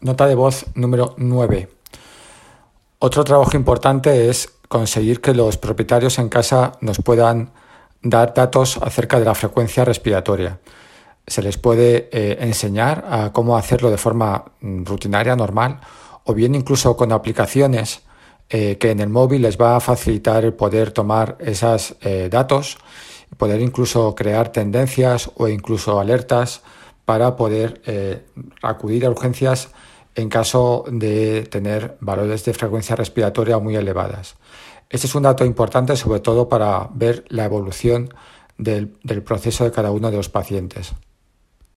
Nota de voz número 9. Otro trabajo importante es conseguir que los propietarios en casa nos puedan dar datos acerca de la frecuencia respiratoria. Se les puede eh, enseñar a cómo hacerlo de forma mm, rutinaria, normal, o bien incluso con aplicaciones eh, que en el móvil les va a facilitar el poder tomar esos eh, datos, poder incluso crear tendencias o incluso alertas para poder acudir a urgencias en caso de tener valores de frecuencia respiratoria muy elevadas. Este es un dato importante sobre todo para ver la evolución del, del proceso de cada uno de los pacientes.